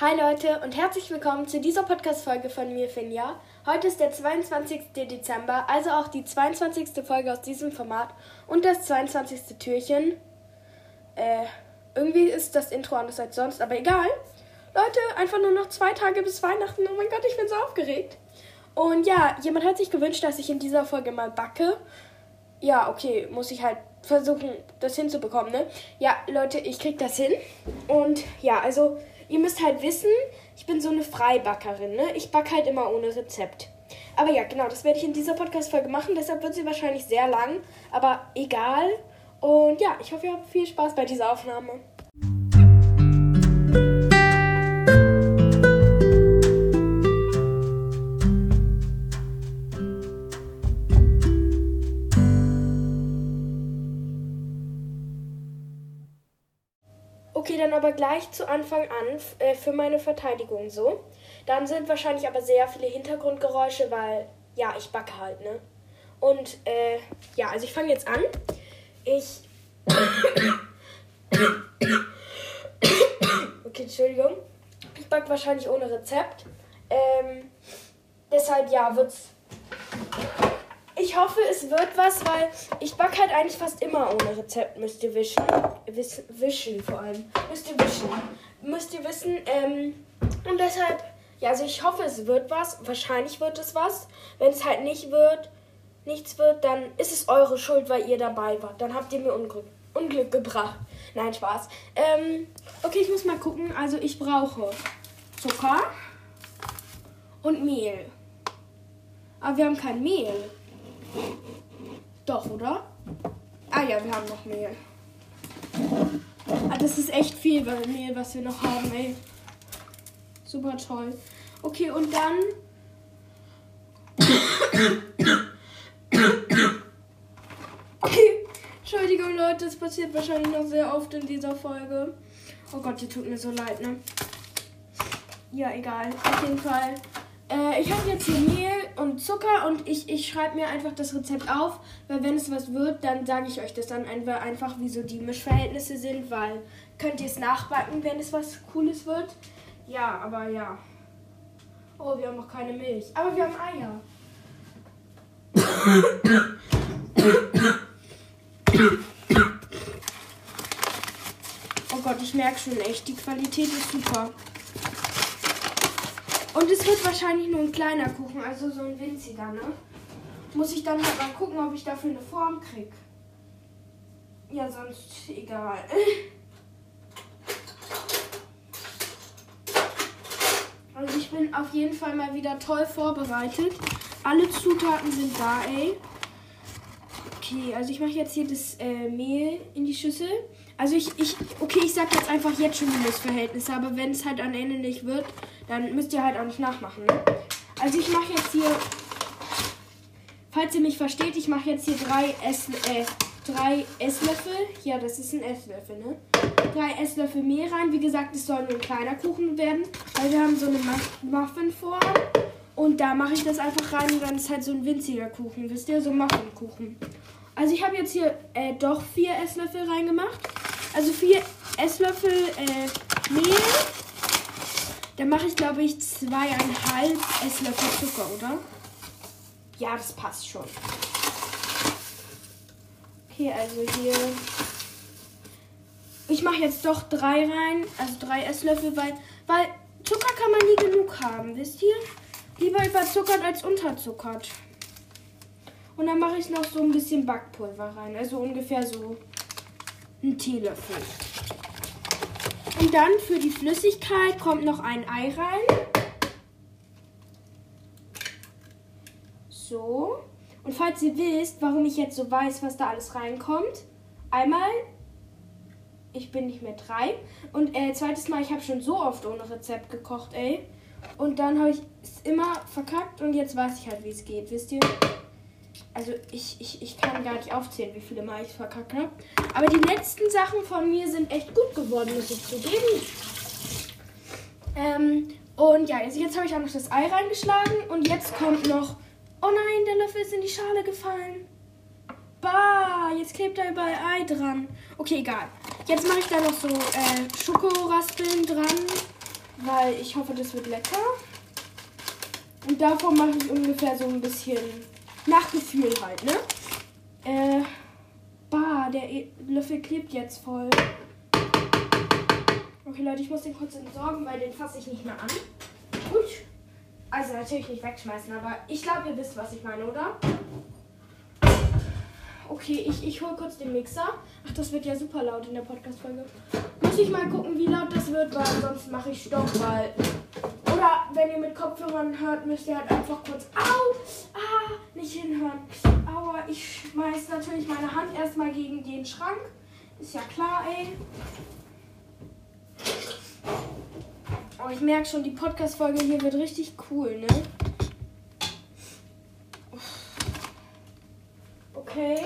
Hi Leute und herzlich willkommen zu dieser Podcast-Folge von mir, Finja. Heute ist der 22. Dezember, also auch die 22. Folge aus diesem Format und das 22. Türchen. Äh, irgendwie ist das Intro anders als sonst, aber egal. Leute, einfach nur noch zwei Tage bis Weihnachten. Oh mein Gott, ich bin so aufgeregt. Und ja, jemand hat sich gewünscht, dass ich in dieser Folge mal backe. Ja, okay, muss ich halt versuchen, das hinzubekommen, ne? Ja, Leute, ich krieg das hin. Und ja, also, ihr müsst halt wissen, ich bin so eine Freibackerin, ne? Ich backe halt immer ohne Rezept. Aber ja, genau, das werde ich in dieser Podcast-Folge machen. Deshalb wird sie wahrscheinlich sehr lang, aber egal. Und ja, ich hoffe, ihr habt viel Spaß bei dieser Aufnahme. Gleich zu Anfang an äh, für meine Verteidigung so. Dann sind wahrscheinlich aber sehr viele Hintergrundgeräusche, weil ja, ich backe halt, ne? Und äh, ja, also ich fange jetzt an. Ich. okay, Entschuldigung. Ich backe wahrscheinlich ohne Rezept. Ähm, deshalb ja, wird's. Ich hoffe, es wird was, weil ich backe halt eigentlich fast immer ohne Rezept, müsst ihr wischen. Wiss, wischen vor allem. Müsst ihr wischen. Müsst ihr wissen. Ähm, und deshalb, ja, also ich hoffe, es wird was. Wahrscheinlich wird es was. Wenn es halt nicht wird, nichts wird, dann ist es eure Schuld, weil ihr dabei wart. Dann habt ihr mir Unglück, Unglück gebracht. Nein, Spaß. Ähm, okay, ich muss mal gucken. Also ich brauche Zucker und Mehl. Aber wir haben kein Mehl. Doch, oder? Ah ja, wir haben noch Mehl. Ah, das ist echt viel Mehl, was wir noch haben, ey. Super toll. Okay, und dann. Okay. Entschuldigung, Leute, das passiert wahrscheinlich noch sehr oft in dieser Folge. Oh Gott, die tut mir so leid, ne? Ja, egal. Auf jeden Fall. Äh, ich habe jetzt hier Mehl und Zucker und ich, ich schreibe mir einfach das Rezept auf, weil wenn es was wird, dann sage ich euch das dann einfach, wie so die Mischverhältnisse sind, weil könnt ihr es nachbacken, wenn es was Cooles wird. Ja, aber ja. Oh, wir haben noch keine Milch. Aber wir haben Eier. Oh Gott, ich merke schon echt, die Qualität ist super. Und es wird wahrscheinlich nur ein kleiner Kuchen, also so ein winziger, ne? Muss ich dann halt mal gucken, ob ich dafür eine Form krieg. Ja, sonst egal. Also ich bin auf jeden Fall mal wieder toll vorbereitet. Alle Zutaten sind da, ey. Okay, also ich mache jetzt hier das äh, Mehl in die Schüssel. Also ich, ich, okay, ich sag jetzt einfach jetzt schon die Missverhältnisse, aber wenn es halt am Ende nicht wird, dann müsst ihr halt auch nicht nachmachen. Ne? Also ich mache jetzt hier, falls ihr mich versteht, ich mache jetzt hier drei, Ess, äh, drei Esslöffel. Ja, das ist ein Esslöffel, ne? Drei Esslöffel Mehl rein. Wie gesagt, es soll nur ein kleiner Kuchen werden, weil wir haben so eine Muffinform. Und da mache ich das einfach rein und dann ist halt so ein winziger Kuchen, wisst ihr? So ein Muffinkuchen. Also ich habe jetzt hier äh, doch vier Esslöffel reingemacht. Also vier Esslöffel äh, Mehl. Dann mache ich, glaube ich, zweieinhalb Esslöffel Zucker, oder? Ja, das passt schon. Okay, also hier. Ich mache jetzt doch drei rein, also drei Esslöffel, weil, weil Zucker kann man nie genug haben, wisst ihr? Lieber überzuckert als unterzuckert. Und dann mache ich noch so ein bisschen Backpulver rein, also ungefähr so ein Teelöffel. Und dann für die Flüssigkeit kommt noch ein Ei rein. So. Und falls ihr wisst, warum ich jetzt so weiß, was da alles reinkommt, einmal, ich bin nicht mehr drei. Und äh, zweites Mal, ich habe schon so oft ohne Rezept gekocht, ey. Und dann habe ich es immer verkackt und jetzt weiß ich halt, wie es geht, wisst ihr? Also ich, ich, ich kann gar nicht aufzählen, wie viele Mal ich verkackt habe. Aber die letzten Sachen von mir sind echt gut geworden, muss ich zugeben. Ähm, und ja, jetzt, jetzt habe ich auch noch das Ei reingeschlagen. Und jetzt kommt noch... Oh nein, der Löffel ist in die Schale gefallen. Bah, jetzt klebt da überall Ei dran. Okay, egal. Jetzt mache ich da noch so äh, Schokoraspeln dran. weil ich hoffe, das wird lecker. Und davon mache ich ungefähr so ein bisschen nach Gefühl halt, ne? Äh, bah, der e Löffel klebt jetzt voll. Okay, Leute, ich muss den kurz entsorgen, weil den fasse ich nicht mehr an. Gut. Also natürlich nicht wegschmeißen, aber ich glaube, ihr wisst, was ich meine, oder? Okay, ich, ich hole kurz den Mixer. Ach, das wird ja super laut in der Podcast-Folge. Muss ich mal gucken, wie laut das wird, weil sonst mache ich Stopp, weil. Oder wenn ihr mit Kopfhörern hört, müsst ihr halt einfach kurz. Au! Ah! Nicht hinhören. Aua, ich schmeiß natürlich meine Hand erstmal gegen den Schrank. Ist ja klar, ey. Oh, ich merke schon, die Podcast-Folge hier wird richtig cool, ne? Okay.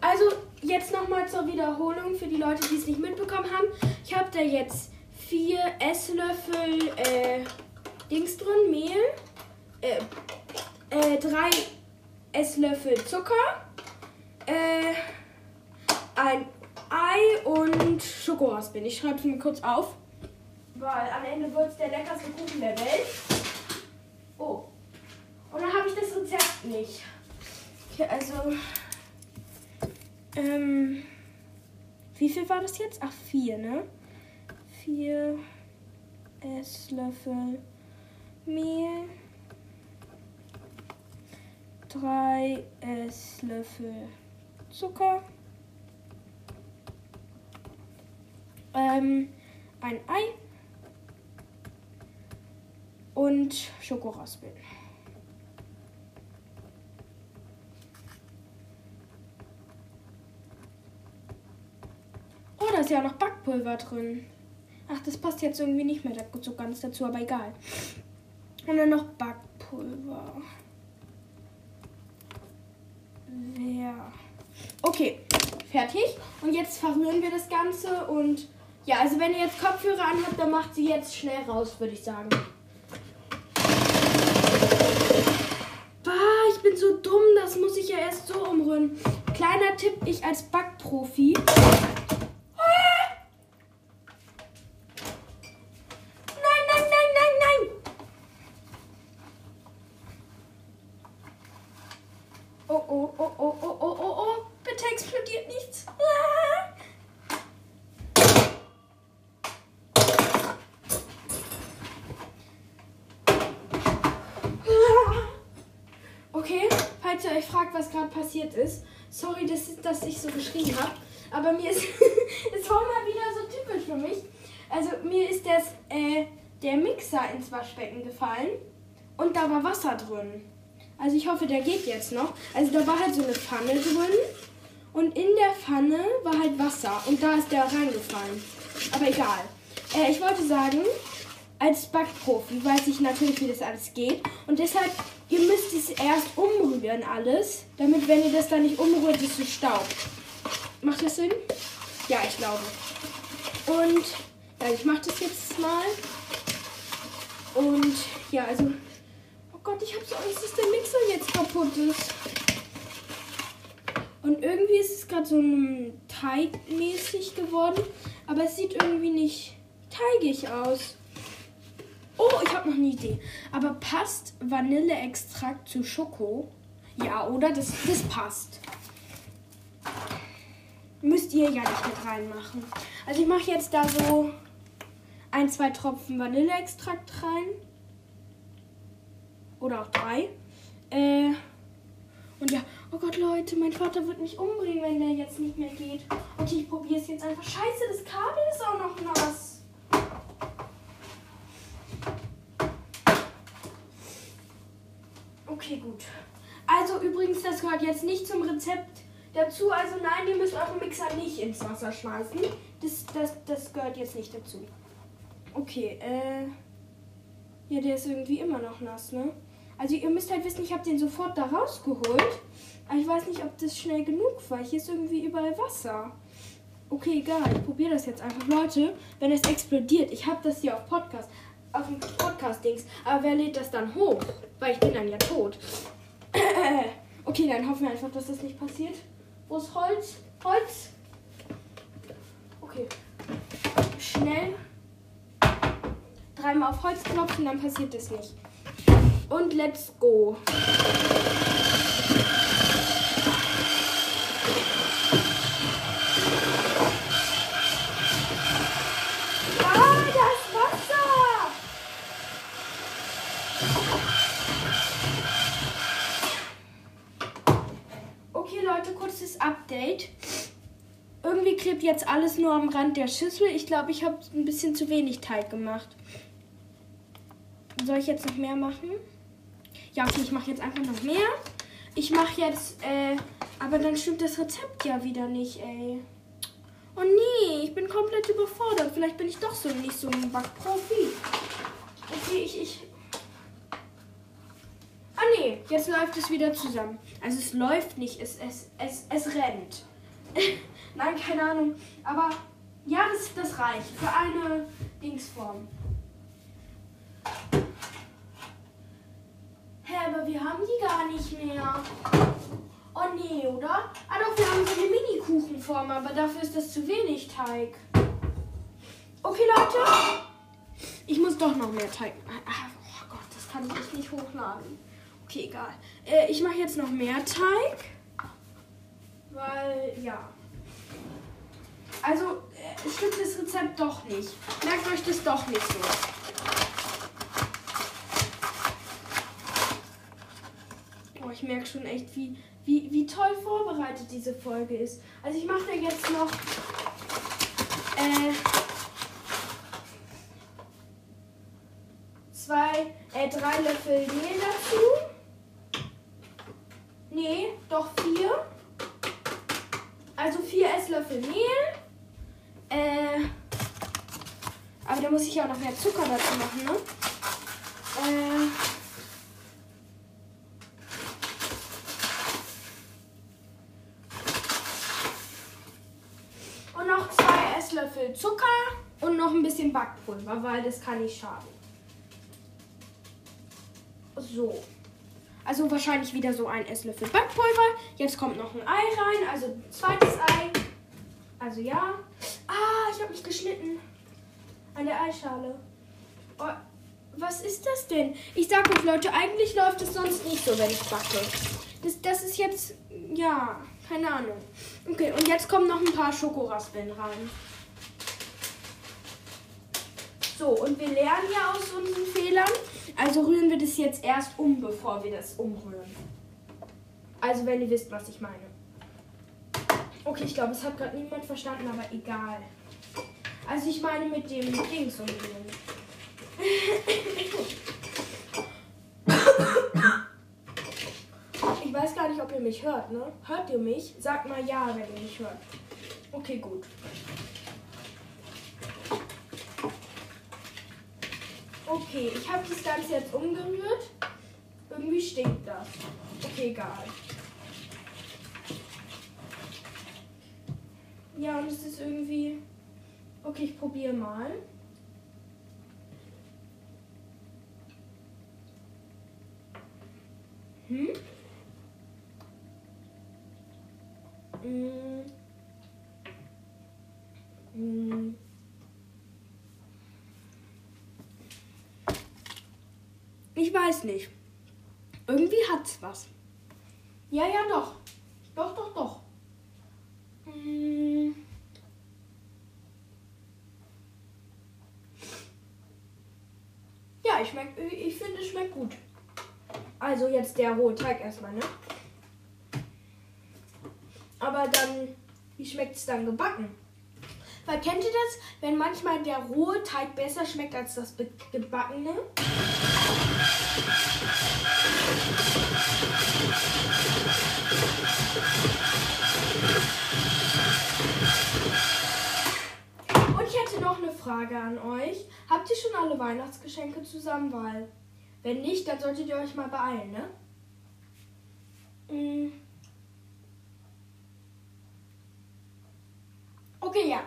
Also, jetzt nochmal zur Wiederholung für die Leute, die es nicht mitbekommen haben. Ich habe da jetzt vier Esslöffel äh, Dings drin, Mehl, äh, äh, drei Esslöffel Zucker, äh, ein Ei und Schokoraspeln. Ich schreibe es mir kurz auf. Weil am Ende wird es der leckerste Kuchen der Welt. Oh. Und dann habe ich das Rezept nicht. Okay, also. Ähm. Wie viel war das jetzt? Ach, vier, ne? Vier Esslöffel Mehl. Drei Esslöffel Zucker. Ähm, ein Ei und Schokoraspeln. Oh, da ist ja noch Backpulver drin. Ach, das passt jetzt irgendwie nicht mehr so ganz dazu, aber egal. Und dann noch Backpulver. Ja. Okay, fertig. Und jetzt verrühren wir das Ganze und ja, also wenn ihr jetzt Kopfhörer anhabt, dann macht sie jetzt schnell raus, würde ich sagen. so dumm, das muss ich ja erst so umrühren. Kleiner Tipp, ich als Backprofi. Nein, nein, nein, nein, nein. Oh, oh, oh, oh, oh, oh, oh, oh. Bitte explodiert nichts. falls ihr euch fragt, was gerade passiert ist, sorry, dass, dass ich so geschrien habe, aber mir ist, es war mal wieder so typisch für mich. Also mir ist das, äh, der Mixer ins Waschbecken gefallen und da war Wasser drin. Also ich hoffe, der geht jetzt noch. Also da war halt so eine Pfanne drin und in der Pfanne war halt Wasser und da ist der reingefallen. Aber egal. Äh, ich wollte sagen, als Backprofi weiß ich natürlich, wie das alles geht. Und deshalb, ihr müsst es erst umrühren alles, damit, wenn ihr das dann nicht umrührt, es so staubt. Macht das Sinn? Ja, ich glaube. Und ja, ich mache das jetzt mal. Und ja, also. Oh Gott, ich habe so Angst, dass der Mixer jetzt kaputt ist. Und irgendwie ist es gerade so ein Teigmäßig geworden. Aber es sieht irgendwie nicht teigig aus. Oh, ich habe noch eine Idee. Aber passt Vanilleextrakt zu Schoko? Ja, oder? Das, das passt. Müsst ihr ja nicht mit reinmachen. Also ich mache jetzt da so ein, zwei Tropfen Vanilleextrakt rein. Oder auch drei. Äh, und ja, oh Gott, Leute, mein Vater wird mich umbringen, wenn der jetzt nicht mehr geht. Und ich probiere es jetzt einfach. Scheiße, das Kabel ist auch noch nass. Okay, gut. Also übrigens, das gehört jetzt nicht zum Rezept dazu. Also nein, ihr müsst euren Mixer nicht ins Wasser schmeißen. Das, das, das gehört jetzt nicht dazu. Okay, äh. Ja, der ist irgendwie immer noch nass, ne? Also ihr müsst halt wissen, ich habe den sofort da rausgeholt. Aber ich weiß nicht, ob das schnell genug war. Hier ist irgendwie überall Wasser. Okay, egal. Ich probiere das jetzt einfach. Leute, wenn es explodiert, ich habe das hier auf Podcast auf dem Podcast-Dings. Aber wer lädt das dann hoch? Weil ich bin dann ja tot. okay, dann hoffen wir einfach, dass das nicht passiert. Wo ist Holz? Holz? Okay. Schnell einmal auf Holz klopfen, dann passiert es nicht. Und let's go. Ah, das Wasser! Okay, Leute, kurzes Update. Irgendwie klebt jetzt alles nur am Rand der Schüssel. Ich glaube, ich habe ein bisschen zu wenig Teig gemacht. Soll ich jetzt noch mehr machen? Ja, okay, ich mache jetzt einfach noch mehr. Ich mache jetzt, äh, aber dann stimmt das Rezept ja wieder nicht, ey. Oh nee, ich bin komplett überfordert. Vielleicht bin ich doch so nicht so ein Backprofi. Okay, ich, ich. Ah nee, jetzt läuft es wieder zusammen. Also es läuft nicht, es, es, es, es rennt. Nein, keine Ahnung. Aber ja, das, das reicht für eine Dingsform. Hä, aber wir haben die gar nicht mehr. Oh nee, oder? Ah doch, wir haben so eine Mini-Kuchenform, aber dafür ist das zu wenig Teig. Okay, Leute. Ich muss doch noch mehr Teig. Ah, oh Gott, das kann ich echt nicht hochladen. Okay, egal. Äh, ich mache jetzt noch mehr Teig. Weil, ja. Also, äh, stimmt das Rezept doch nicht. Merkt euch das doch nicht so. Oh, ich merke schon echt, wie, wie, wie toll vorbereitet diese Folge ist. Also ich mache da jetzt noch äh, zwei, äh, drei Löffel Mehl dazu. Nee, doch vier. Esslöffel Mehl. Äh, aber da muss ich ja auch noch mehr Zucker dazu machen, ne? Äh, und noch zwei Esslöffel Zucker und noch ein bisschen Backpulver, weil das kann nicht schaden. So. Also wahrscheinlich wieder so ein Esslöffel Backpulver. Jetzt kommt noch ein Ei rein, also ein zweites Ei. Also ja. Ah, ich habe mich geschnitten. An der Eischale. Oh, was ist das denn? Ich sag euch, Leute, eigentlich läuft es sonst nicht so, wenn ich backe. Das, das ist jetzt, ja, keine Ahnung. Okay, und jetzt kommen noch ein paar Schokoraspeln rein. So, und wir lernen ja aus unseren Fehlern. Also rühren wir das jetzt erst um, bevor wir das umrühren. Also, wenn ihr wisst, was ich meine. Okay, ich glaube, es hat gerade niemand verstanden, aber egal. Also, ich meine mit dem Dings umrühren. Ich weiß gar nicht, ob ihr mich hört, ne? Hört ihr mich? Sagt mal ja, wenn ihr mich hört. Okay, gut. Okay, ich habe das Ganze jetzt umgerührt. Irgendwie stinkt das. Okay, egal. Ja, und es ist irgendwie. Okay, ich probiere mal. Hm? Mm. Mm. Ich weiß nicht. Irgendwie hat's was. Ja, ja, doch. Doch, doch, doch. Mm. Ja, ich, schmeck, ich finde, es schmeckt gut. Also jetzt der rohe Teig erstmal, ne? Aber dann, wie schmeckt es dann gebacken? Weil kennt ihr das, wenn manchmal der rohe Teig besser schmeckt als das gebackene? Und ich hätte noch eine Frage an euch. Habt ihr schon alle Weihnachtsgeschenke zusammen? Weil, wenn nicht, dann solltet ihr euch mal beeilen, ne? Mm. Okay, ja.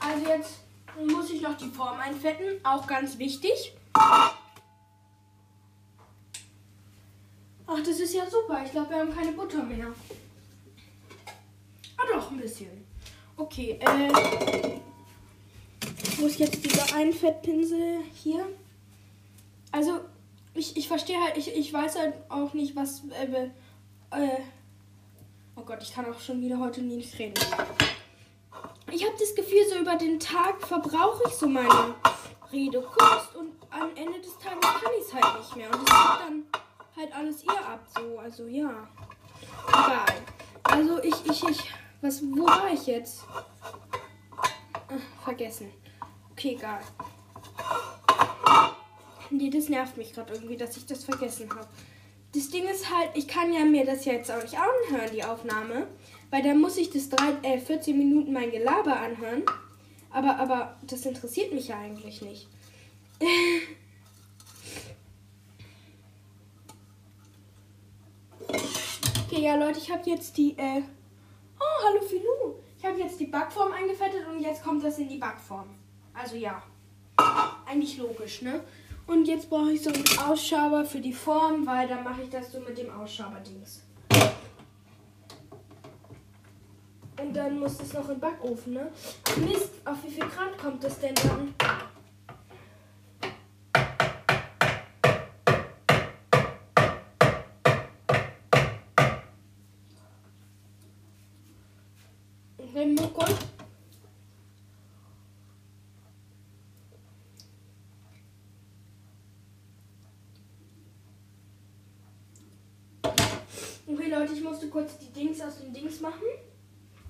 Also jetzt muss ich noch die Form einfetten. Auch ganz wichtig. Ach, das ist ja super. Ich glaube, wir haben keine Butter mehr. Ah, doch, ein bisschen. Okay, äh. Wo ist jetzt dieser Einfettpinsel? Hier. Also, ich, ich verstehe halt, ich, ich weiß halt auch nicht, was. Äh, äh, oh Gott, ich kann auch schon wieder heute nie nicht reden. Ich habe das Gefühl, so über den Tag verbrauche ich so meine Redekunst und am Ende des Tages kann ich es halt nicht mehr. Und das gibt dann halt alles ihr ab, so. Also, ja. Egal. Also, ich, ich, ich. Was, wo war ich jetzt? Ach, vergessen. Okay, egal. Nee, das nervt mich gerade irgendwie, dass ich das vergessen habe. Das Ding ist halt, ich kann ja mir das jetzt auch nicht anhören, die Aufnahme. Weil dann muss ich das drei, äh, 14 Minuten mein Gelaber anhören. Aber, aber das interessiert mich ja eigentlich nicht. okay, ja Leute, ich habe jetzt die, äh... Oh, hallo Filou. Ich habe jetzt die Backform eingefettet und jetzt kommt das in die Backform. Also ja. Eigentlich logisch, ne? Und jetzt brauche ich so einen Ausschaber für die Form, weil dann mache ich das so mit dem Ausschaberdings. Und dann muss es noch im Backofen, ne? Mist, auf wie viel Grad kommt das denn dann? Remote Okay, Leute, ich musste kurz die Dings aus dem Dings machen.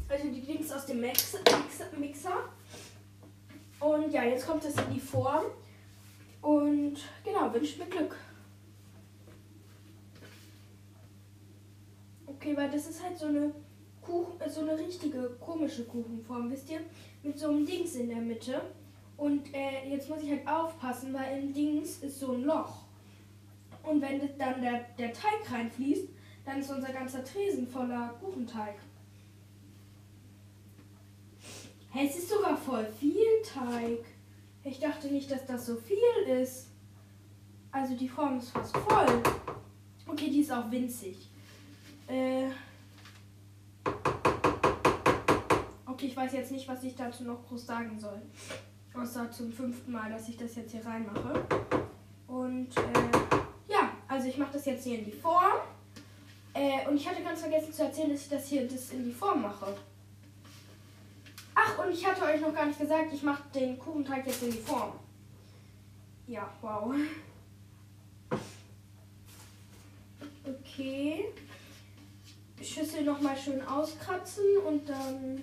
Also die Dings aus dem Mixer. Und ja, jetzt kommt es in die Form. Und genau, wünscht mir Glück. Okay, weil das ist halt so eine Kuchen, so eine richtige komische Kuchenform, wisst ihr? Mit so einem Dings in der Mitte. Und äh, jetzt muss ich halt aufpassen, weil im Dings ist so ein Loch. Und wenn dann der, der Teig reinfließt, dann ist unser ganzer Tresen voller Kuchenteig. Hey, es ist sogar voll viel Teig. Ich dachte nicht, dass das so viel ist. Also die Form ist fast voll. Okay, die ist auch winzig. Äh okay, ich weiß jetzt nicht, was ich dazu noch groß sagen soll. Außer zum fünften Mal, dass ich das jetzt hier reinmache. Und äh, ja, also ich mache das jetzt hier in die Form. Äh, und ich hatte ganz vergessen zu erzählen, dass ich das hier das in die Form mache. Ach, und ich hatte euch noch gar nicht gesagt, ich mache den Kuchenteig jetzt in die Form. Ja, wow. Okay. Schüssel nochmal schön auskratzen und dann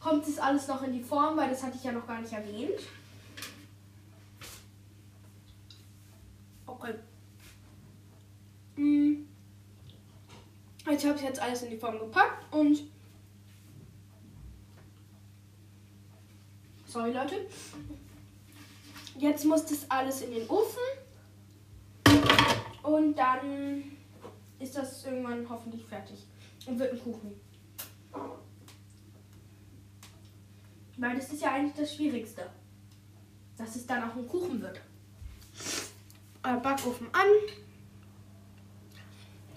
kommt das alles noch in die Form, weil das hatte ich ja noch gar nicht erwähnt. Okay. Hm. Ich habe jetzt alles in die Form gepackt und sorry Leute. Jetzt muss das alles in den Ofen und dann ist das irgendwann hoffentlich fertig und wird ein Kuchen. Weil das ist ja eigentlich das Schwierigste, dass es dann auch ein Kuchen wird. Äh, Backofen an.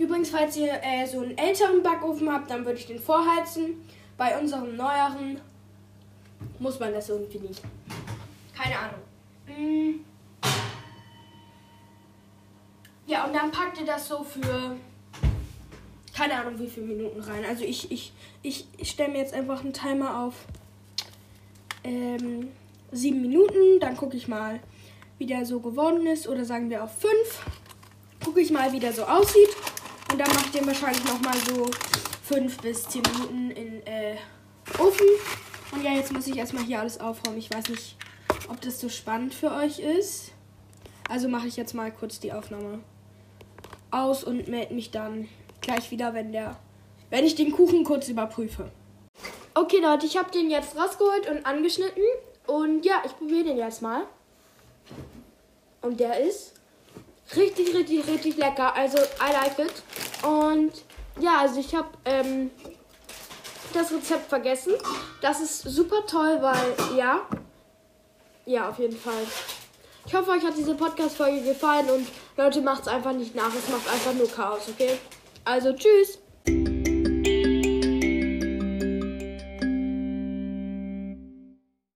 Übrigens, falls ihr äh, so einen älteren Backofen habt, dann würde ich den vorheizen. Bei unserem neueren muss man das irgendwie nicht. Keine Ahnung. Mm. Ja, und dann packt ihr das so für keine Ahnung wie viele Minuten rein. Also ich, ich, ich, ich stelle mir jetzt einfach einen Timer auf ähm, sieben Minuten. Dann gucke ich mal, wie der so geworden ist. Oder sagen wir auf fünf. Gucke ich mal, wie der so aussieht. Und dann macht ihr wahrscheinlich nochmal so 5 bis 10 Minuten in äh, Ofen. Und ja, jetzt muss ich erstmal hier alles aufräumen. Ich weiß nicht, ob das so spannend für euch ist. Also mache ich jetzt mal kurz die Aufnahme aus und melde mich dann gleich wieder, wenn der, wenn ich den Kuchen kurz überprüfe. Okay, Leute, ich habe den jetzt rausgeholt und angeschnitten. Und ja, ich probiere den jetzt mal. Und der ist richtig, richtig, richtig lecker. Also, I like it. Und ja, also ich habe ähm, das Rezept vergessen. Das ist super toll, weil ja, ja, auf jeden Fall. Ich hoffe, euch hat diese Podcast-Folge gefallen und Leute, macht es einfach nicht nach. Es macht einfach nur Chaos, okay? Also, tschüss.